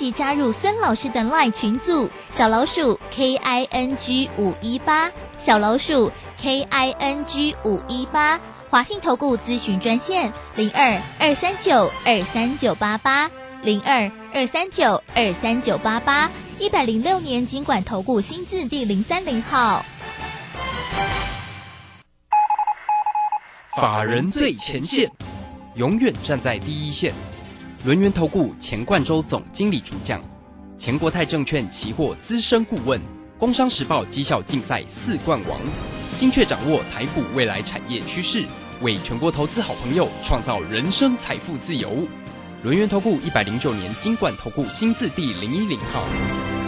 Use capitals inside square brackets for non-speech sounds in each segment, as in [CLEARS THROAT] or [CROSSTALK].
即加入孙老师的 LINE 群组，小老鼠 K I N G 五一八，小老鼠 K I N G 五一八，华信投顾咨询专线零二二三九二三九八八零二二三九二三九八八，一百零六年经管投顾新字第零三零号。法人最前线，永远站在第一线。轮源投顾钱冠洲总经理主讲，钱国泰证券期货资深顾问，工商时报绩效竞赛四冠王，精确掌握台股未来产业趋势，为全国投资好朋友创造人生财富自由。轮源投顾一百零九年金管投顾新字第零一零号。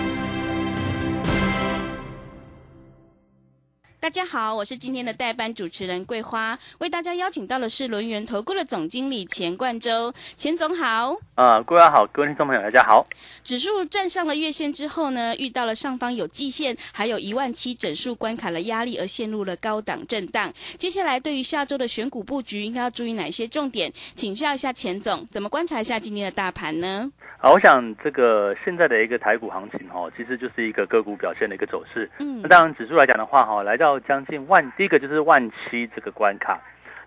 大家好，我是今天的代班主持人桂花，为大家邀请到的是轮源投顾的总经理钱冠洲，钱总好。啊，桂花好，各位听众朋友，大家好。指数站上了月线之后呢，遇到了上方有季线，还有一万七整数关卡的压力，而陷入了高档震荡。接下来对于下周的选股布局，应该要注意哪些重点？请教一下钱总，怎么观察一下今天的大盘呢？好，我想这个现在的一个台股行情哈，其实就是一个个股表现的一个走势。嗯，那当然指数来讲的话哈，来到将近万，第一个就是万七这个关卡，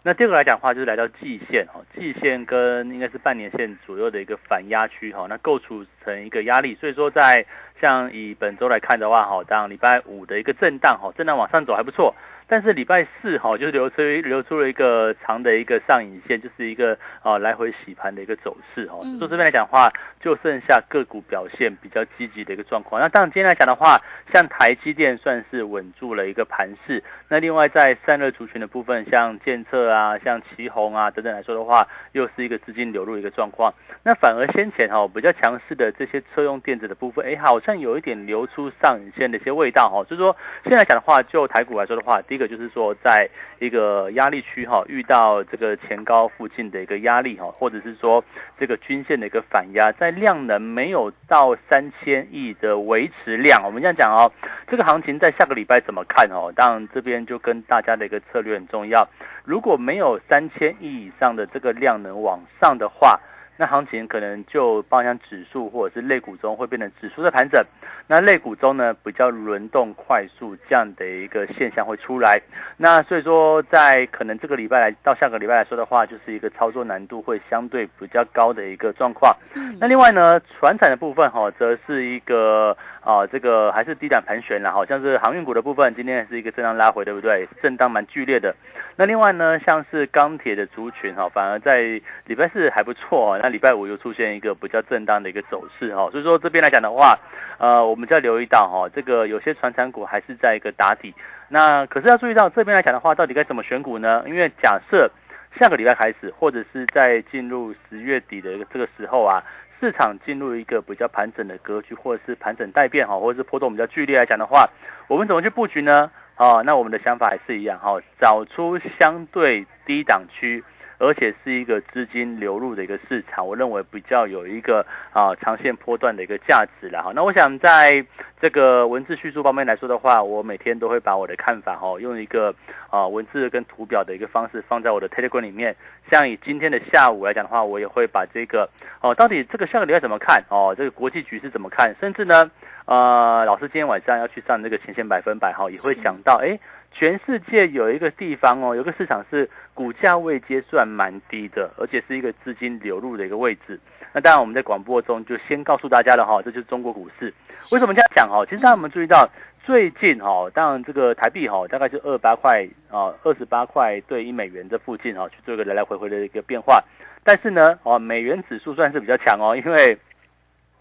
那第二个来讲的话就是来到季线哈，季线跟应该是半年线左右的一个反压区哈，那构筑成一个压力，所以说在像以本周来看的话好，当礼拜五的一个震荡哈，震荡往上走还不错。但是礼拜四哈，就是流出流出了一个长的一个上影线，就是一个啊来回洗盘的一个走势哈。就这边来讲的话，就剩下个股表现比较积极的一个状况。那当然今天来讲的话，像台积电算是稳住了一个盘势。那另外在散热族群的部分，像建策啊、像旗宏啊等等来说的话，又是一个资金流入一个状况。那反而先前哈比较强势的这些车用电子的部分，哎，好像有一点流出上影线的一些味道哈。就是说现在讲的话，就台股来说的话，一个就是说，在一个压力区哈，遇到这个前高附近的一个压力哈，或者是说这个均线的一个反压，在量能没有到三千亿的维持量，我们这样讲哦，这个行情在下个礼拜怎么看哦？当然这边就跟大家的一个策略很重要，如果没有三千亿以上的这个量能往上的话。那行情可能就包含指数或者是类股中会变成指数的盘整，那类股中呢比较轮动快速这样的一个现象会出来，那所以说在可能这个礼拜来到下个礼拜来说的话，就是一个操作难度会相对比较高的一个状况。那另外呢，船产的部分哈，则是一个啊这个还是低档盘旋了，好像是航运股的部分今天是一个震荡拉回，对不对？震荡蛮剧烈的。那另外呢，像是钢铁的族群哈，反而在礼拜四还不错。那礼拜五又出现一个比较震荡的一个走势哈，所以说这边来讲的话，呃，我们就要留意到哈，这个有些传产股还是在一个打底。那可是要注意到这边来讲的话，到底该怎么选股呢？因为假设下个礼拜开始，或者是在进入十月底的这个时候啊，市场进入一个比较盘整的格局，或者是盘整待变哈，或者是波动比较剧烈来讲的话，我们怎么去布局呢？哦，那我们的想法还是一样哈，找出相对低档区。而且是一个资金流入的一个市场，我认为比较有一个啊长线波段的一个价值了哈。那我想在这个文字叙述方面来说的话，我每天都会把我的看法哈用一个啊文字跟图表的一个方式放在我的 Telegram 里面。像以今天的下午来讲的话，我也会把这个哦到底这个下个礼拜怎么看哦，这个国际局势怎么看，甚至呢呃老师今天晚上要去上那个前线百分百哈，也会讲到哎。全世界有一个地方哦，有个市场是股价位阶算蛮低的，而且是一个资金流入的一个位置。那当然我们在广播中就先告诉大家了哈，这就是中国股市。为什么这样讲哈？其实大家有没有注意到最近哈，当然这个台币哈大概是二八块啊，二十八块对一美元的附近哈去做一个来来回回的一个变化。但是呢，哦美元指数算是比较强哦，因为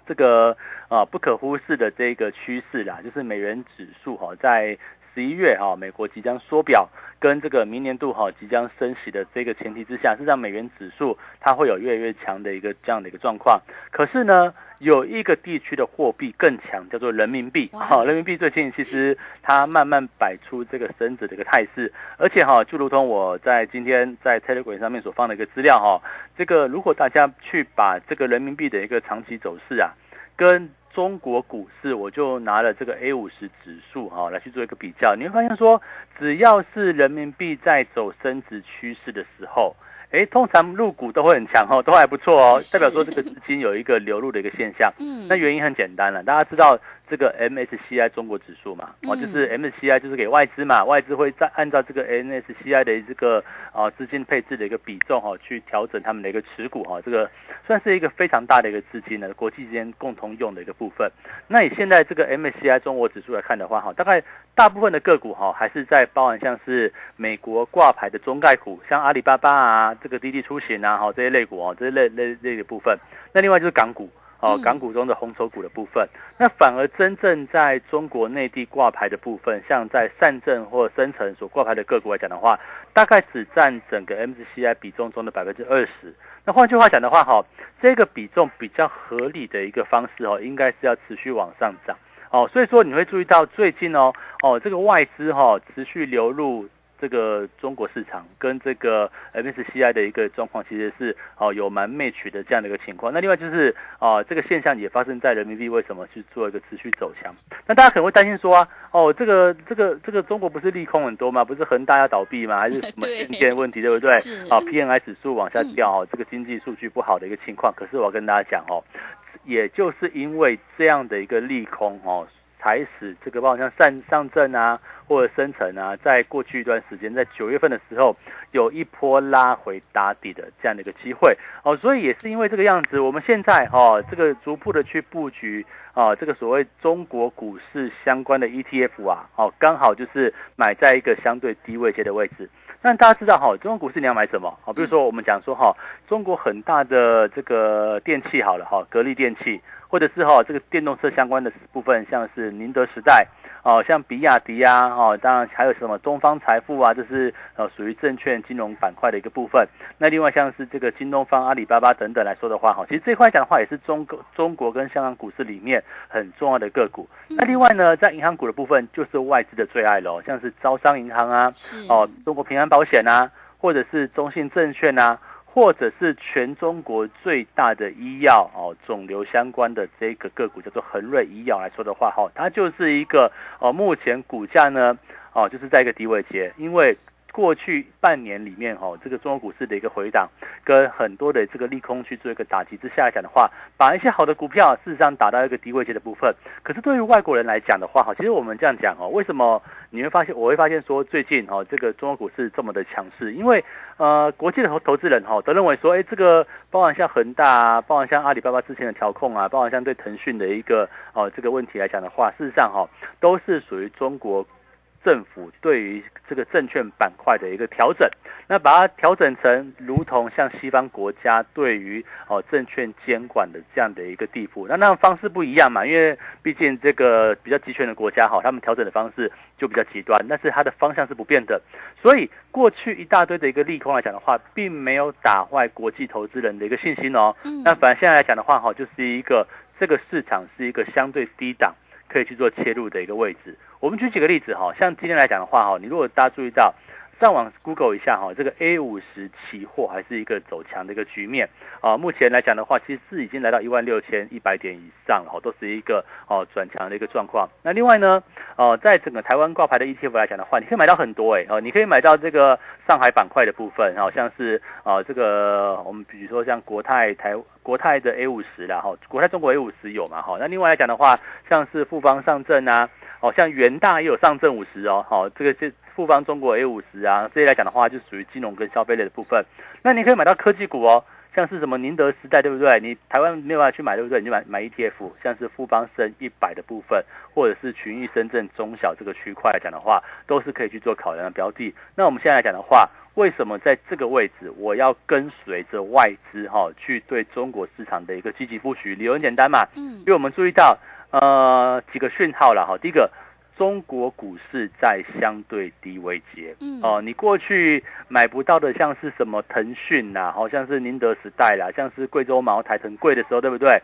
这个啊不可忽视的这个趋势啦，就是美元指数哈在。十一月哈，美国即将缩表，跟这个明年度哈即将升息的这个前提之下，是让美元指数它会有越来越强的一个这样的一个状况。可是呢，有一个地区的货币更强，叫做人民币。哈，人民币最近其实它慢慢摆出这个升值的一个态势，而且哈，就如同我在今天在 Telegram 上面所放的一个资料哈，这个如果大家去把这个人民币的一个长期走势啊，跟中国股市，我就拿了这个 A 五十指数哈来去做一个比较，你会发现说，只要是人民币在走升值趋势的时候，哎，通常入股都会很强哦，都还不错哦，代表说这个资金有一个流入的一个现象。嗯，那原因很简单了，大家知道。这个 MSCI 中国指数嘛，哦，就是 MSCI 就是给外资嘛，外资会在按照这个 MSCI 的这个啊资金配置的一个比重哈，去调整他们的一个持股哈，这个算是一个非常大的一个资金呢，国际之间共同用的一个部分。那以现在这个 MSCI 中国指数来看的话哈，大概大部分的个股哈，还是在包含像是美国挂牌的中概股，像阿里巴巴啊，这个滴滴出行啊，哈这些类股啊，这些类类类的部分。那另外就是港股。哦，港股中的红筹股的部分，那反而真正在中国内地挂牌的部分，像在上证或深成所挂牌的个股来讲的话，大概只占整个 MSCI 比重中的百分之二十。那换句话讲的话，哈，这个比重比较合理的一个方式哦，应该是要持续往上涨。哦，所以说你会注意到最近哦，哦，这个外资哈持续流入。这个中国市场跟这个 MSCI 的一个状况，其实是哦有蛮 match 的这样的一个情况。那另外就是哦这个现象也发生在人民币为什么去做一个持续走强？那大家可能会担心说啊，哦这个这个这个中国不是利空很多吗？不是恒大要倒闭吗？还是什么 [LAUGHS] 今天问题对不对？啊 PNI 指数往下掉哦，这个经济数据不好的一个情况。可是我要跟大家讲哦，也就是因为这样的一个利空哦，才使这个包括像上上证啊。或者深成啊，在过去一段时间，在九月份的时候，有一波拉回打底的这样的一个机会哦，所以也是因为这个样子，我们现在哦，这个逐步的去布局啊，这个所谓中国股市相关的 ETF 啊，哦，刚好就是买在一个相对低位阶的位置。那大家知道哈，中国股市你要买什么？好，比如说我们讲说哈，中国很大的这个电器好了哈，格力电器，或者是哈这个电动车相关的部分，像是宁德时代。哦，像比亚迪啊，哦，当然还有什么东方财富啊，这是呃属于证券金融板块的一个部分。那另外像是这个京东方、阿里巴巴等等来说的话，哈，其实这块讲的话也是中国中国跟香港股市里面很重要的个股。那另外呢，在银行股的部分，就是外资的最爱喽，像是招商银行啊，哦，中国平安保险啊，或者是中信证券啊。或者是全中国最大的医药哦，肿瘤相关的这个个股叫做恒瑞医药来说的话，哈，它就是一个哦，目前股价呢哦，就是在一个低位阶，因为。过去半年里面，哈，这个中国股市的一个回档，跟很多的这个利空去做一个打击之下来讲的话，把一些好的股票事实上打到一个低位阶的部分。可是对于外国人来讲的话，哈，其实我们这样讲，哦，为什么你会发现，我会发现说最近，哦，这个中国股市这么的强势？因为，呃，国际的投投资人，哈，都认为说，哎，这个包含像恒大啊，包含像阿里巴巴之前的调控啊，包含像对腾讯的一个，哦，这个问题来讲的话，事实上，哈，都是属于中国。政府对于这个证券板块的一个调整，那把它调整成如同像西方国家对于哦证券监管的这样的一个地步，那那方式不一样嘛，因为毕竟这个比较集权的国家哈，他们调整的方式就比较极端，但是它的方向是不变的，所以过去一大堆的一个利空来讲的话，并没有打坏国际投资人的一个信心哦，嗯那反而现在来讲的话哈，就是一个这个市场是一个相对低档。可以去做切入的一个位置。我们举几个例子哈，像今天来讲的话哈，你如果大家注意到。上网 Google 一下哈，这个 A 五十期货还是一个走强的一个局面啊。目前来讲的话，其实是已经来到一万六千一百点以上了，都是一个哦转强的一个状况。那另外呢，哦，在整个台湾挂牌的 ETF 来讲的话，你可以买到很多哎，哦，你可以买到这个上海板块的部分，好像是啊这个我们比如说像国泰台国泰的 A 五十啦，哈，国泰中国 A 五十有嘛，哈。那另外来讲的话，像是富邦上证啊，哦，像元大也有上证五十哦，好，这个是。富邦中国 A 五十啊，这些来讲的话，就属于金融跟消费类的部分。那你可以买到科技股哦，像是什么宁德时代，对不对？你台湾没有办法去买，对不对？你就买买 ETF，像是富邦深一百的部分，或者是群益深圳中小这个区块来讲的话，都是可以去做考量的标的。那我们现在来讲的话，为什么在这个位置我要跟随着外资哈去对中国市场的一个积极布局？理由很简单嘛，嗯，因为我们注意到呃几个讯号了哈，第一个。中国股市在相对低位阶，嗯，哦，你过去买不到的，像是什么腾讯呐，好像是宁德时代啦，像是贵州茅台很贵的时候，对不对？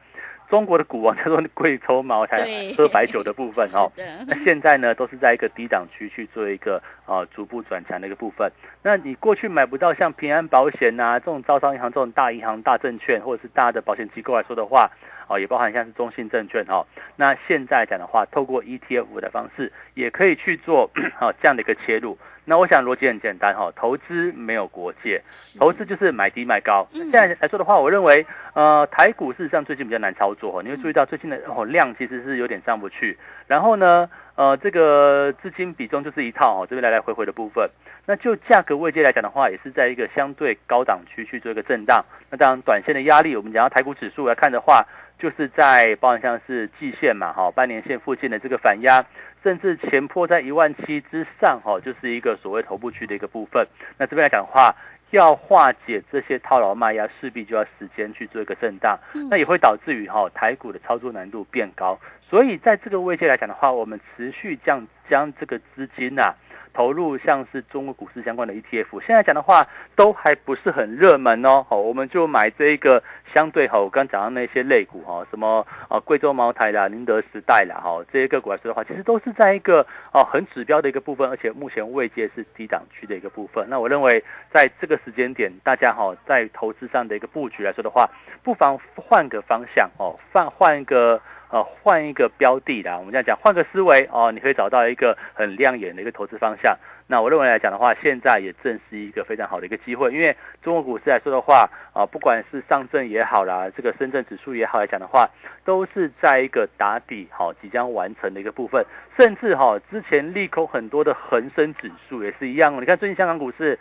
中国的股王叫做贵州茅台喝白酒的部分哦，那现在呢都是在一个低档区去做一个啊逐步转强的一个部分。那你过去买不到像平安保险呐这种招商银行这种大银行大证券或者是大的保险机构来说的话，哦也包含像是中信证券哦。那现在讲的话，透过 ETF 的方式也可以去做 [CLEARS THROAT] 啊这样的一个切入。那我想逻辑很简单哈，投资没有国界，投资就是买低卖高。现在来说的话，我认为呃台股事实上最近比较难操作哈，你会注意到最近的哦量其实是有点上不去，然后呢呃这个资金比重就是一套哦，这边来来回回的部分。那就价格位阶来讲的话，也是在一个相对高档区去做一个震荡。那当然短线的压力，我们讲到台股指数来看的话，就是在包含像是季线嘛哈半年线附近的这个反压。甚至前坡在一万七之上，哈，就是一个所谓头部区的一个部分。那这边来讲的话，要化解这些套牢卖压，势必就要时间去做一个震荡，那也会导致于哈台股的操作难度变高。所以在这个位阶来讲的话，我们持续将将这个资金呐。投入像是中国股市相关的 ETF，现在讲的话都还不是很热门哦。好，我们就买这一个相对好，我刚讲到那些类股哈，什么啊贵州茅台啦、宁德时代啦，哈这些个股来说的话，其实都是在一个哦很指标的一个部分，而且目前位阶是低档区的一个部分。那我认为在这个时间点，大家哈在投资上的一个布局来说的话，不妨换个方向哦，换换一个。呃，换一个标的啦，我们这样讲，换个思维哦，你可以找到一个很亮眼的一个投资方向。那我认为来讲的话，现在也正是一个非常好的一个机会，因为中国股市来说的话，啊，不管是上证也好啦，这个深圳指数也好来讲的话，都是在一个打底好即将完成的一个部分，甚至哈之前利空很多的恒生指数也是一样。你看最近香港股市。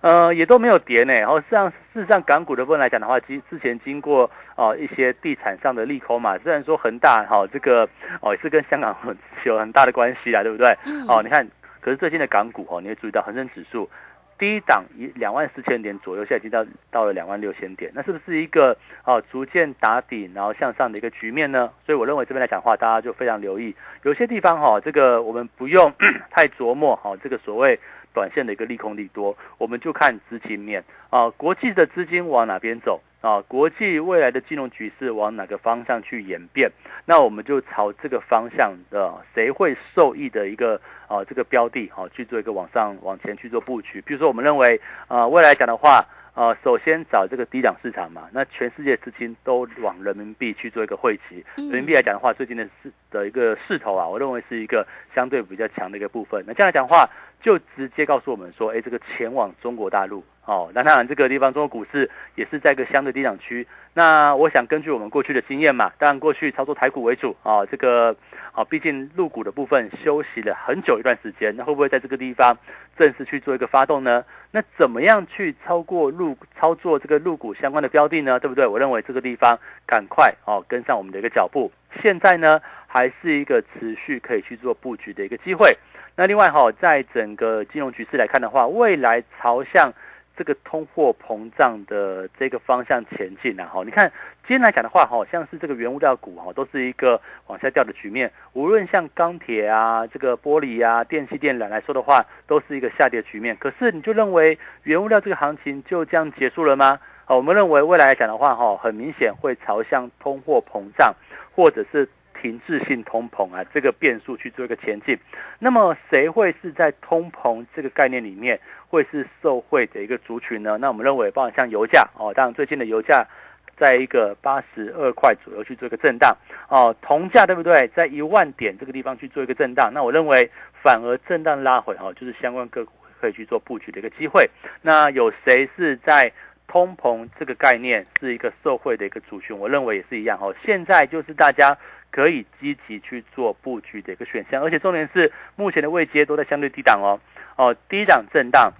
呃，也都没有跌呢。然后，事实上，事实上，港股的部分来讲的话，其实之前经过哦一些地产上的利空嘛，虽然说恒大哈这个哦也是跟香港有很大的关系啦，对不对？哦，你看，可是最近的港股哦，你会注意到恒生指数低档一两万四千点左右，现在已经到到了两万六千点，那是不是一个哦逐渐打底然后向上的一个局面呢？所以我认为这边来讲的话，大家就非常留意，有些地方哈，这个我们不用 [CLEARS THROAT] 太琢磨哈，这个所谓。短线的一个利空利多，我们就看资金面啊，国际的资金往哪边走啊？国际未来的金融局势往哪个方向去演变？那我们就朝这个方向的谁会受益的一个啊这个标的啊去做一个往上往前去做布局。比如说，我们认为啊未来讲的话。啊，首先找这个低档市场嘛，那全世界资金都往人民币去做一个汇集。人民币来讲的话，最近的势的一个势头啊，我认为是一个相对比较强的一个部分。那这样来讲的话，就直接告诉我们说，哎，这个前往中国大陆哦，那当然这个地方中国股市也是在一个相对低档区。那我想根据我们过去的经验嘛，当然过去操作台股为主啊，这个啊，毕竟入股的部分休息了很久一段时间，那会不会在这个地方正式去做一个发动呢？那怎么样去超过入操作这个入股相关的标的呢？对不对？我认为这个地方赶快哦跟上我们的一个脚步，现在呢还是一个持续可以去做布局的一个机会。那另外哈，在整个金融局势来看的话，未来朝向。这个通货膨胀的这个方向前进啊，哈，你看今天来讲的话，哈，像是这个原物料股哈，都是一个往下掉的局面。无论像钢铁啊、这个玻璃啊、电器电缆来说的话，都是一个下跌局面。可是你就认为原物料这个行情就这样结束了吗？好，我们认为未来来讲的话，哈，很明显会朝向通货膨胀，或者是。停滞性通膨啊，这个变数去做一个前进，那么谁会是在通膨这个概念里面会是受惠的一个族群呢？那我们认为，包括像油价哦，当然最近的油价在一个八十二块左右去做一个震荡哦，铜价对不对？在一万点这个地方去做一个震荡，那我认为反而震荡拉回哦，就是相关个股可以去做布局的一个机会。那有谁是在通膨这个概念是一个受惠的一个族群？我认为也是一样哦，现在就是大家。可以积极去做布局的一个选项，而且重点是目前的位阶都在相对低档哦，哦低档震荡，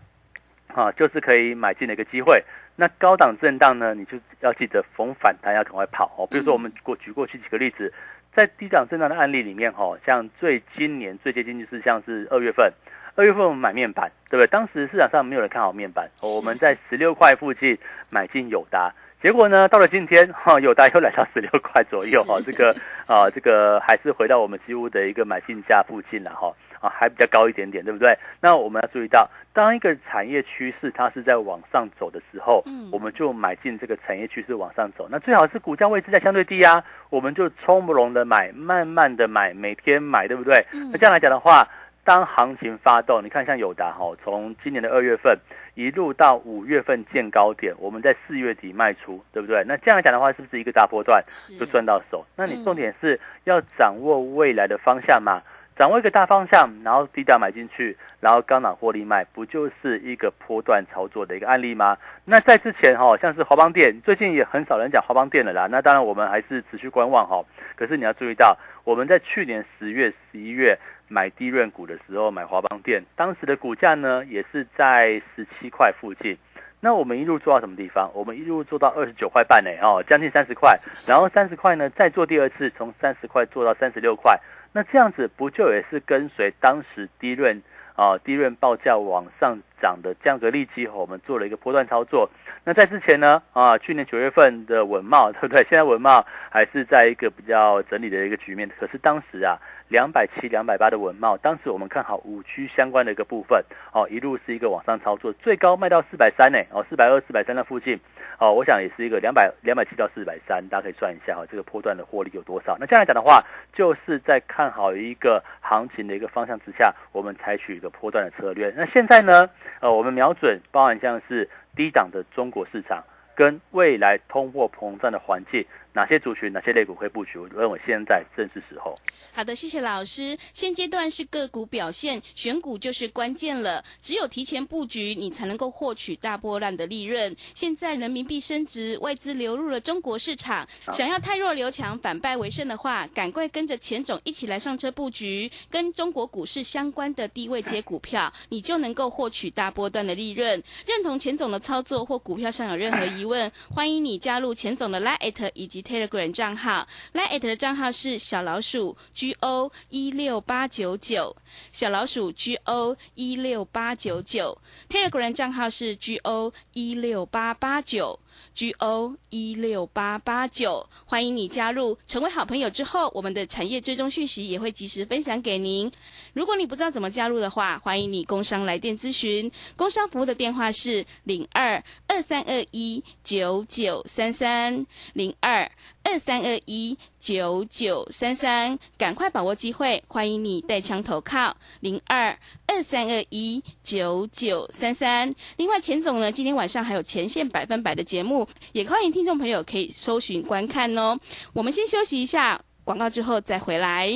啊就是可以买进的一个机会。那高档震荡呢，你就要记得逢反弹要赶快跑哦。比如说我们过举过去几个例子，在低档震荡的案例里面哈，像最今年最接近就是像是二月份，二月份我们买面板，对不对？当时市场上没有人看好面板，我们在十六块附近买进友达。结果呢，到了今天，哈，友达又来到十六块左右，哈，这个啊，这个还是回到我们几乎的一个买进价附近了，哈，啊，还比较高一点点，对不对？那我们要注意到，当一个产业趋势它是在往上走的时候，嗯，我们就买进这个产业趋势往上走，那最好是股价位置在相对低啊，我们就冲不拢的买，慢慢的买，每天买，对不对？那这样来讲的话。当行情发动，你看像友达哈，从今年的二月份一路到五月份见高点，我们在四月底卖出，对不对？那这样讲的话，是不是一个大波段就赚到手？那你重点是要掌握未来的方向嘛？掌握一个大方向，然后低档买进去，然后高档获利卖，不就是一个波段操作的一个案例吗？那在之前哈，像是华邦电，最近也很少人讲华邦电了啦。那当然我们还是持续观望哈。可是你要注意到，我们在去年十月、十一月买低润股的时候买华邦电，当时的股价呢也是在十七块附近。那我们一路做到什么地方？我们一路做到二十九块半呢，哦，将近三十块。然后三十块呢，再做第二次，从三十块做到三十六块。那这样子不就也是跟随当时低润啊低润报价往上涨的这样个利基，我们做了一个波段操作。那在之前呢啊，去年九月份的文茂对不对？现在文茂还是在一个比较整理的一个局面。可是当时啊，两百七、两百八的文茂，当时我们看好五区相关的一个部分哦，一路是一个往上操作，最高卖到四百三呢哦，四百二、四百三的附近。哦，我想也是一个两百两百七到四百三，大家可以算一下哈，这个波段的获利有多少？那这样来讲的话，就是在看好一个行情的一个方向之下，我们采取一个波段的策略。那现在呢，呃，我们瞄准包含像是低档的中国市场，跟未来通货膨胀的环境。哪些族群、哪些类股会布局？我认为现在正是时候。好的，谢谢老师。现阶段是个股表现，选股就是关键了。只有提前布局，你才能够获取大波浪的利润。现在人民币升值，外资流入了中国市场，想要太弱留强、反败为胜的话，赶快跟着钱总一起来上车布局，跟中国股市相关的低位接股票，你就能够获取大波段的利润。认同钱总的操作或股票上有任何疑问，欢迎你加入钱总的 Line 以及。Telegram 账号，Line 的账号是小老鼠 G O 一六八九九，小老鼠 G O 一六八九九，Telegram 账号是 G O 一六八八九。G O 一六八八九，欢迎你加入，成为好朋友之后，我们的产业追踪讯息也会及时分享给您。如果你不知道怎么加入的话，欢迎你工商来电咨询，工商服务的电话是零二二三二一九九三三零二二三二一九九三三，赶快把握机会，欢迎你带枪投靠零二二三二一九九三三。另外，钱总呢，今天晚上还有前线百分百的节目。也欢迎听众朋友可以搜寻观看哦。我们先休息一下，广告之后再回来。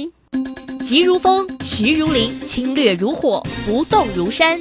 急如风，徐如林，侵略如火，不动如山。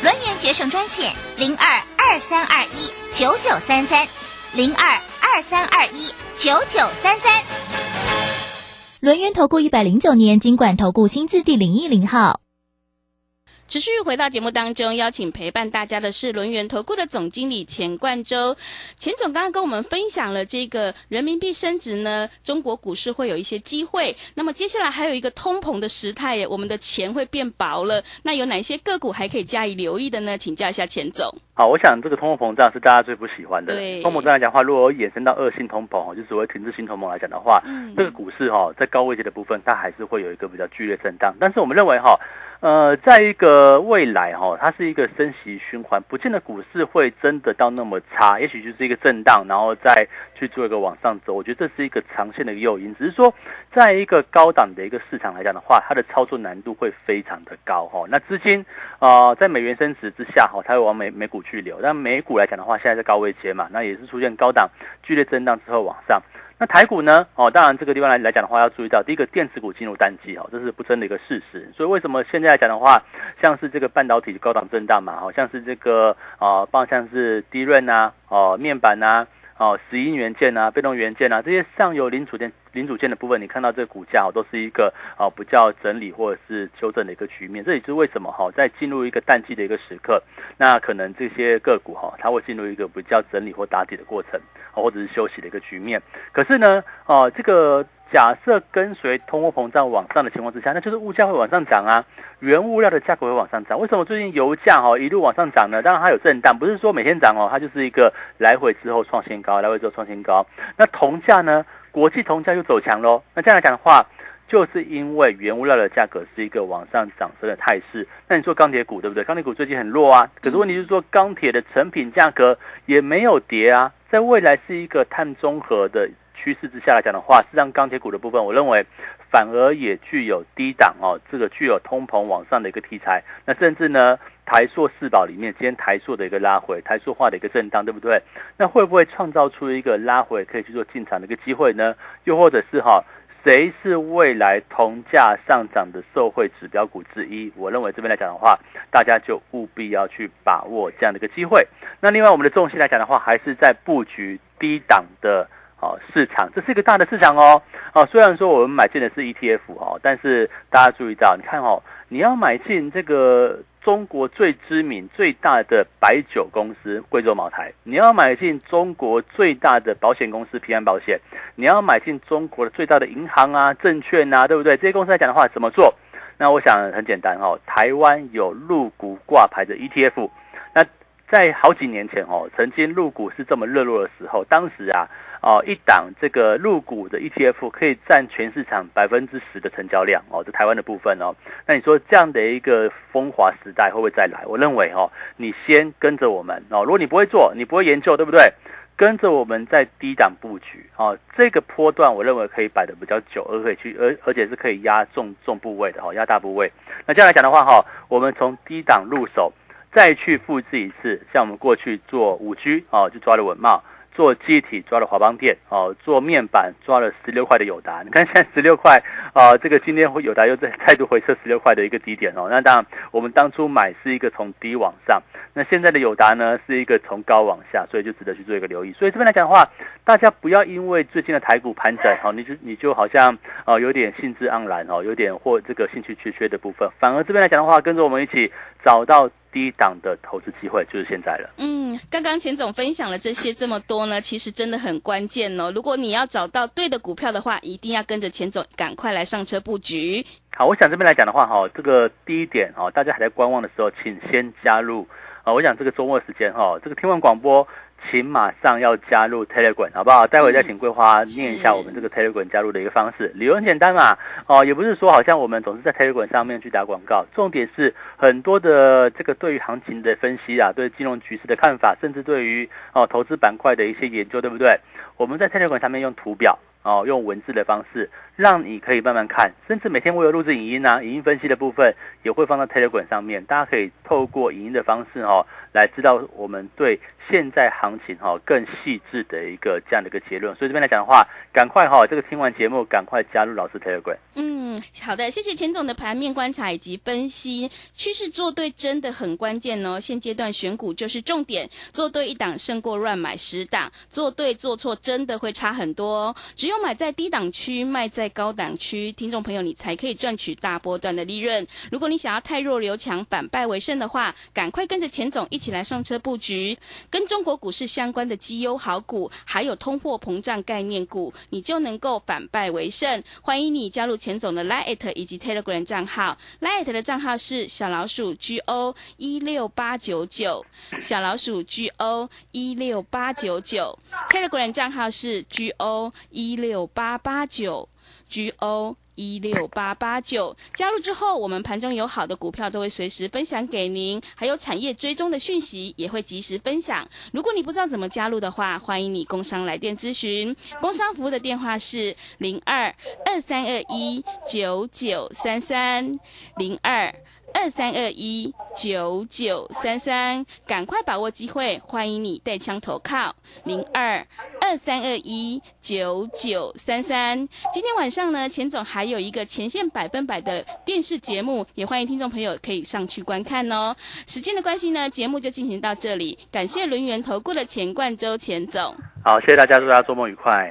轮圆决胜专线零二二三二一九九三三零二二三二一九九三三。轮圆投顾一百零九年金管投顾新字第零一零号。持续回到节目当中，邀请陪伴大家的是轮源投顾的总经理钱冠洲。钱总刚刚跟我们分享了这个人民币升值呢，中国股市会有一些机会。那么接下来还有一个通膨的时态耶，我们的钱会变薄了。那有哪些个股还可以加以留意的呢？请教一下钱总。好，我想这个通货膨胀是大家最不喜欢的。对，通货膨胀来讲的话，如果衍生到恶性通膨，就所谓停滞性通膨来讲的话，嗯，这个股市哈，在高位阶的部分，它还是会有一个比较剧烈震荡。但是我们认为哈。呃，在一个未来哈，它是一个升息循环，不见得股市会真的到那么差，也许就是一个震荡，然后再去做一个往上走。我觉得这是一个长线的一个诱因，只是说，在一个高档的一个市场来讲的话，它的操作难度会非常的高哈。那资金啊，在美元升值之下哈，它会往美美股去流，但美股来讲的话，现在在高位接嘛，那也是出现高档剧烈震荡之后往上。那台股呢？哦，当然这个地方来来讲的话，要注意到第一个电子股进入淡季哦，这是不争的一个事实。所以为什么现在来讲的话，像是这个半导体高档震荡嘛，好像是这个哦，包像是低润啊，哦，面板呐，哦，石英元件呐，被动元件呐，这些上游零组件。零组件的部分，你看到这个股价哦，都是一个啊比较整理或者是修正的一个局面。这也是为什么哈，在进入一个淡季的一个时刻，那可能这些个股哈，它会进入一个比较整理或打底的过程，或者是休息的一个局面。可是呢，哦，这个假设跟随通货膨胀往上的情况之下，那就是物价会往上涨啊，原物料的价格会往上涨。为什么最近油价哈一路往上涨呢？当然它有震荡，不是说每天涨哦，它就是一个来回之后创新高，来回之后创新高。那铜价呢？国际铜价又走强喽，那这样来讲的话，就是因为原物料的价格是一个往上涨升的态势。那你说钢铁股对不对？钢铁股最近很弱啊，可是问题是说钢铁的成品价格也没有跌啊，在未来是一个碳中和的趋势之下来讲的话，实际上钢铁股的部分，我认为反而也具有低档哦，这个具有通膨往上的一个题材。那甚至呢？台塑四宝里面，今天台塑的一个拉回，台塑化的一个震荡，对不对？那会不会创造出一个拉回可以去做进场的一个机会呢？又或者是哈，谁是未来铜价上涨的受惠指标股之一？我认为这边来讲的话，大家就务必要去把握这样的一个机会。那另外，我们的重心来讲的话，还是在布局低档的哦市场，这是一个大的市场哦。哦，虽然说我们买进的是 ETF 哦，但是大家注意到，你看哦，你要买进这个。中国最知名、最大的白酒公司贵州茅台，你要买进中国最大的保险公司平安保险，你要买进中国的最大的银行啊、证券啊，对不对？这些公司来讲的话，怎么做？那我想很简单哦，台湾有入股挂牌的 ETF，那在好几年前哦，曾经入股是这么热络的时候，当时啊。哦，一档这个入股的 ETF 可以占全市场百分之十的成交量哦，这台湾的部分哦。那你说这样的一个风华时代会不会再来？我认为哦，你先跟着我们哦。如果你不会做，你不会研究，对不对？跟着我们在低档布局哦，这个波段我认为可以摆的比较久，而可以去而而且是可以压重重部位的哦，压大部位。那这样来讲的话哈，我们从低档入手，再去复制一次，像我们过去做五 G 哦，就抓了稳茂。做机体抓了华邦电哦，做面板抓了十六块的友达。你看现在十六块啊，这个今天友达又在再度回撤十六块的一个低点哦。那当然，我们当初买是一个从低往上，那现在的友达呢是一个从高往下，所以就值得去做一个留意。所以这边来讲的话，大家不要因为最近的台股盘整哦，你就你就好像哦有点兴致盎然哦，有点或这个兴趣缺缺的部分，反而这边来讲的话，跟着我们一起找到。低档的投资机会就是现在了。嗯，刚刚钱总分享了这些这么多呢，其实真的很关键哦。如果你要找到对的股票的话，一定要跟着钱总赶快来上车布局。好，我想这边来讲的话，哈，这个第一点哦，大家还在观望的时候，请先加入啊。我想这个周末时间哈，这个听完广播。请马上要加入 Telegram，好不好？待会再请桂花念一下我们这个 Telegram 加入的一个方式。理由很简单嘛，哦，也不是说好像我们总是在 Telegram 上面去打广告，重点是很多的这个对于行情的分析啊，对金融局势的看法，甚至对于哦投资板块的一些研究，对不对？我们在 Telegram 上面用图表哦，用文字的方式，让你可以慢慢看，甚至每天我有录制影音啊，影音分析的部分也会放到 Telegram 上面，大家可以透过影音的方式哦。来知道我们对现在行情哈更细致的一个这样的一个结论，所以这边来讲的话，赶快哈这个听完节目，赶快加入老师 Telegram。嗯，好的，谢谢钱总的盘面观察以及分析，趋势做对真的很关键哦。现阶段选股就是重点，做对一档胜过乱买十档，做对做错真的会差很多哦。只只有买在低档区，卖在高档区，听众朋友你才可以赚取大波段的利润。如果你想要太弱留强，反败为胜的话，赶快跟着钱总一。起来上车布局，跟中国股市相关的绩优好股，还有通货膨胀概念股，你就能够反败为胜。欢迎你加入钱总的 Lite 以及 Telegram 账号，Lite 的账号是小老鼠 GO 一六八九九，小老鼠 GO 一六八九九，Telegram 账号是 GO 一六八八九，GO。一六八八九加入之后，我们盘中有好的股票都会随时分享给您，还有产业追踪的讯息也会及时分享。如果你不知道怎么加入的话，欢迎你工商来电咨询，工商服务的电话是零二二三二一九九三三零二。二三二一九九三三，赶快把握机会，欢迎你带枪投靠零二二三二一九九三三。今天晚上呢，钱总还有一个前线百分百的电视节目，也欢迎听众朋友可以上去观看哦。时间的关系呢，节目就进行到这里，感谢轮圆投顾的钱冠周钱总。好，谢谢大家，祝大家周末愉快。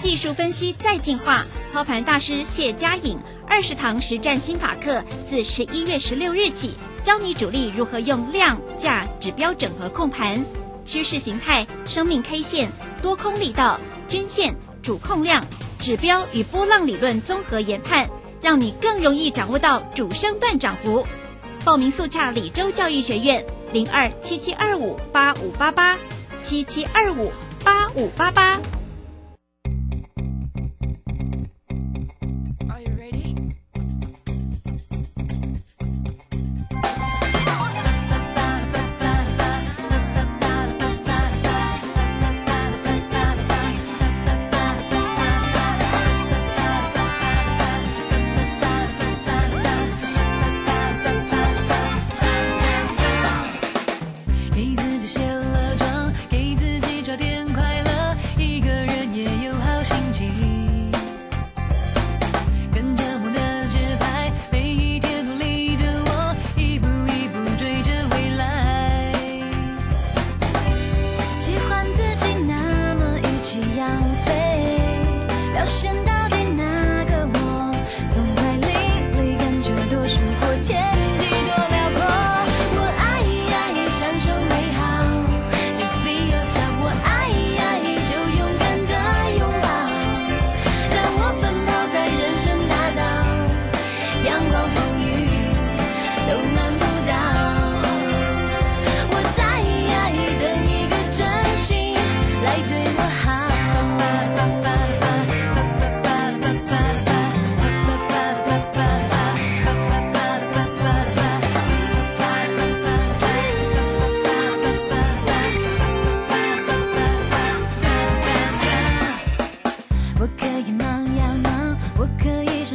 技术分析再进化，操盘大师谢佳颖二十堂实战心法课，自十一月十六日起，教你主力如何用量价指标整合控盘，趋势形态、生命 K 线、多空力道、均线、主控量、指标与波浪理论综合研判，让你更容易掌握到主升段涨幅。报名速洽李州教育学院零二七七二五八五八八七七二五八五八八。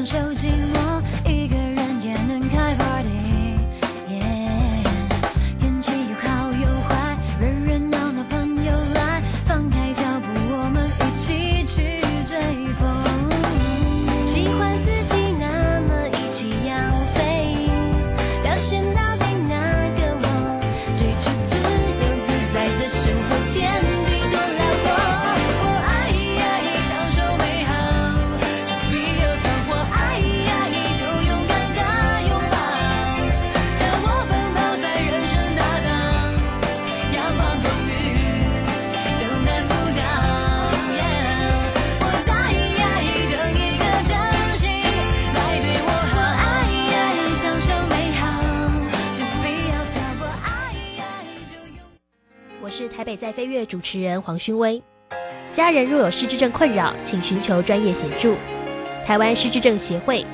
究竟月主持人黄勋威。家人若有失智症困扰，请寻求专业协助。台湾失智症协会，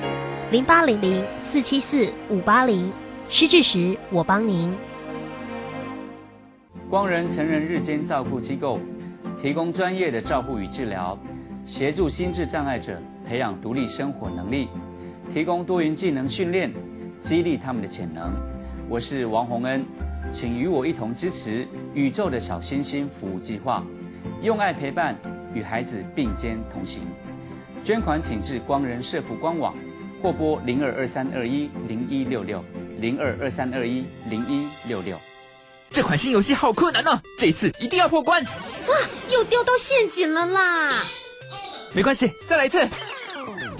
零八零零四七四五八零，失智时我帮您。光仁成人日间照顾机构提供专业的照护与治疗，协助心智障碍者培养独立生活能力，提供多元技能训练，激励他们的潜能。我是王洪恩，请与我一同支持宇宙的小星星服务计划，用爱陪伴，与孩子并肩同行。捐款请至光仁社福官网，或拨零二二三二一零一六六零二二三二一零一六六。这款新游戏好困难呢、这一次一定要破关。哇又掉到陷阱了啦！没关系，再来一次。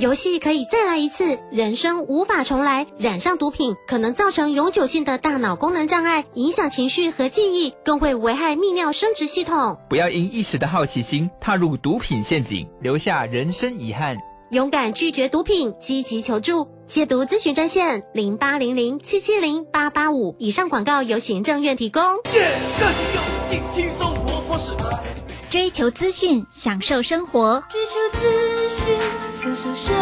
游戏可以再来一次，人生无法重来。染上毒品可能造成永久性的大脑功能障碍，影响情绪和记忆，更会危害泌尿生殖系统。不要因一时的好奇心踏入毒品陷阱，留下人生遗憾。勇敢拒绝毒品，积极求助，戒毒咨询专线零八零零七七零八八五。以上广告由行政院提供。追求资讯，享受生活。追求资讯，享受生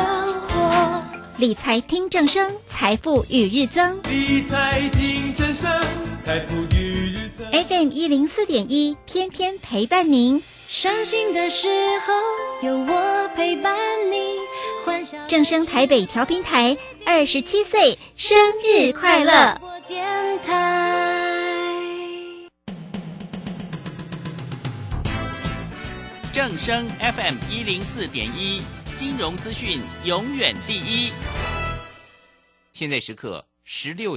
活。理财听正声，财富与日增。理财听正声，财富与日增。FM 一零四点一，天天陪伴您。伤心的时候有我陪伴你，欢笑。正声台北调频台二十七岁生日快乐！电台。正声 FM 一零四点一，金融资讯永远第一。现在时刻十六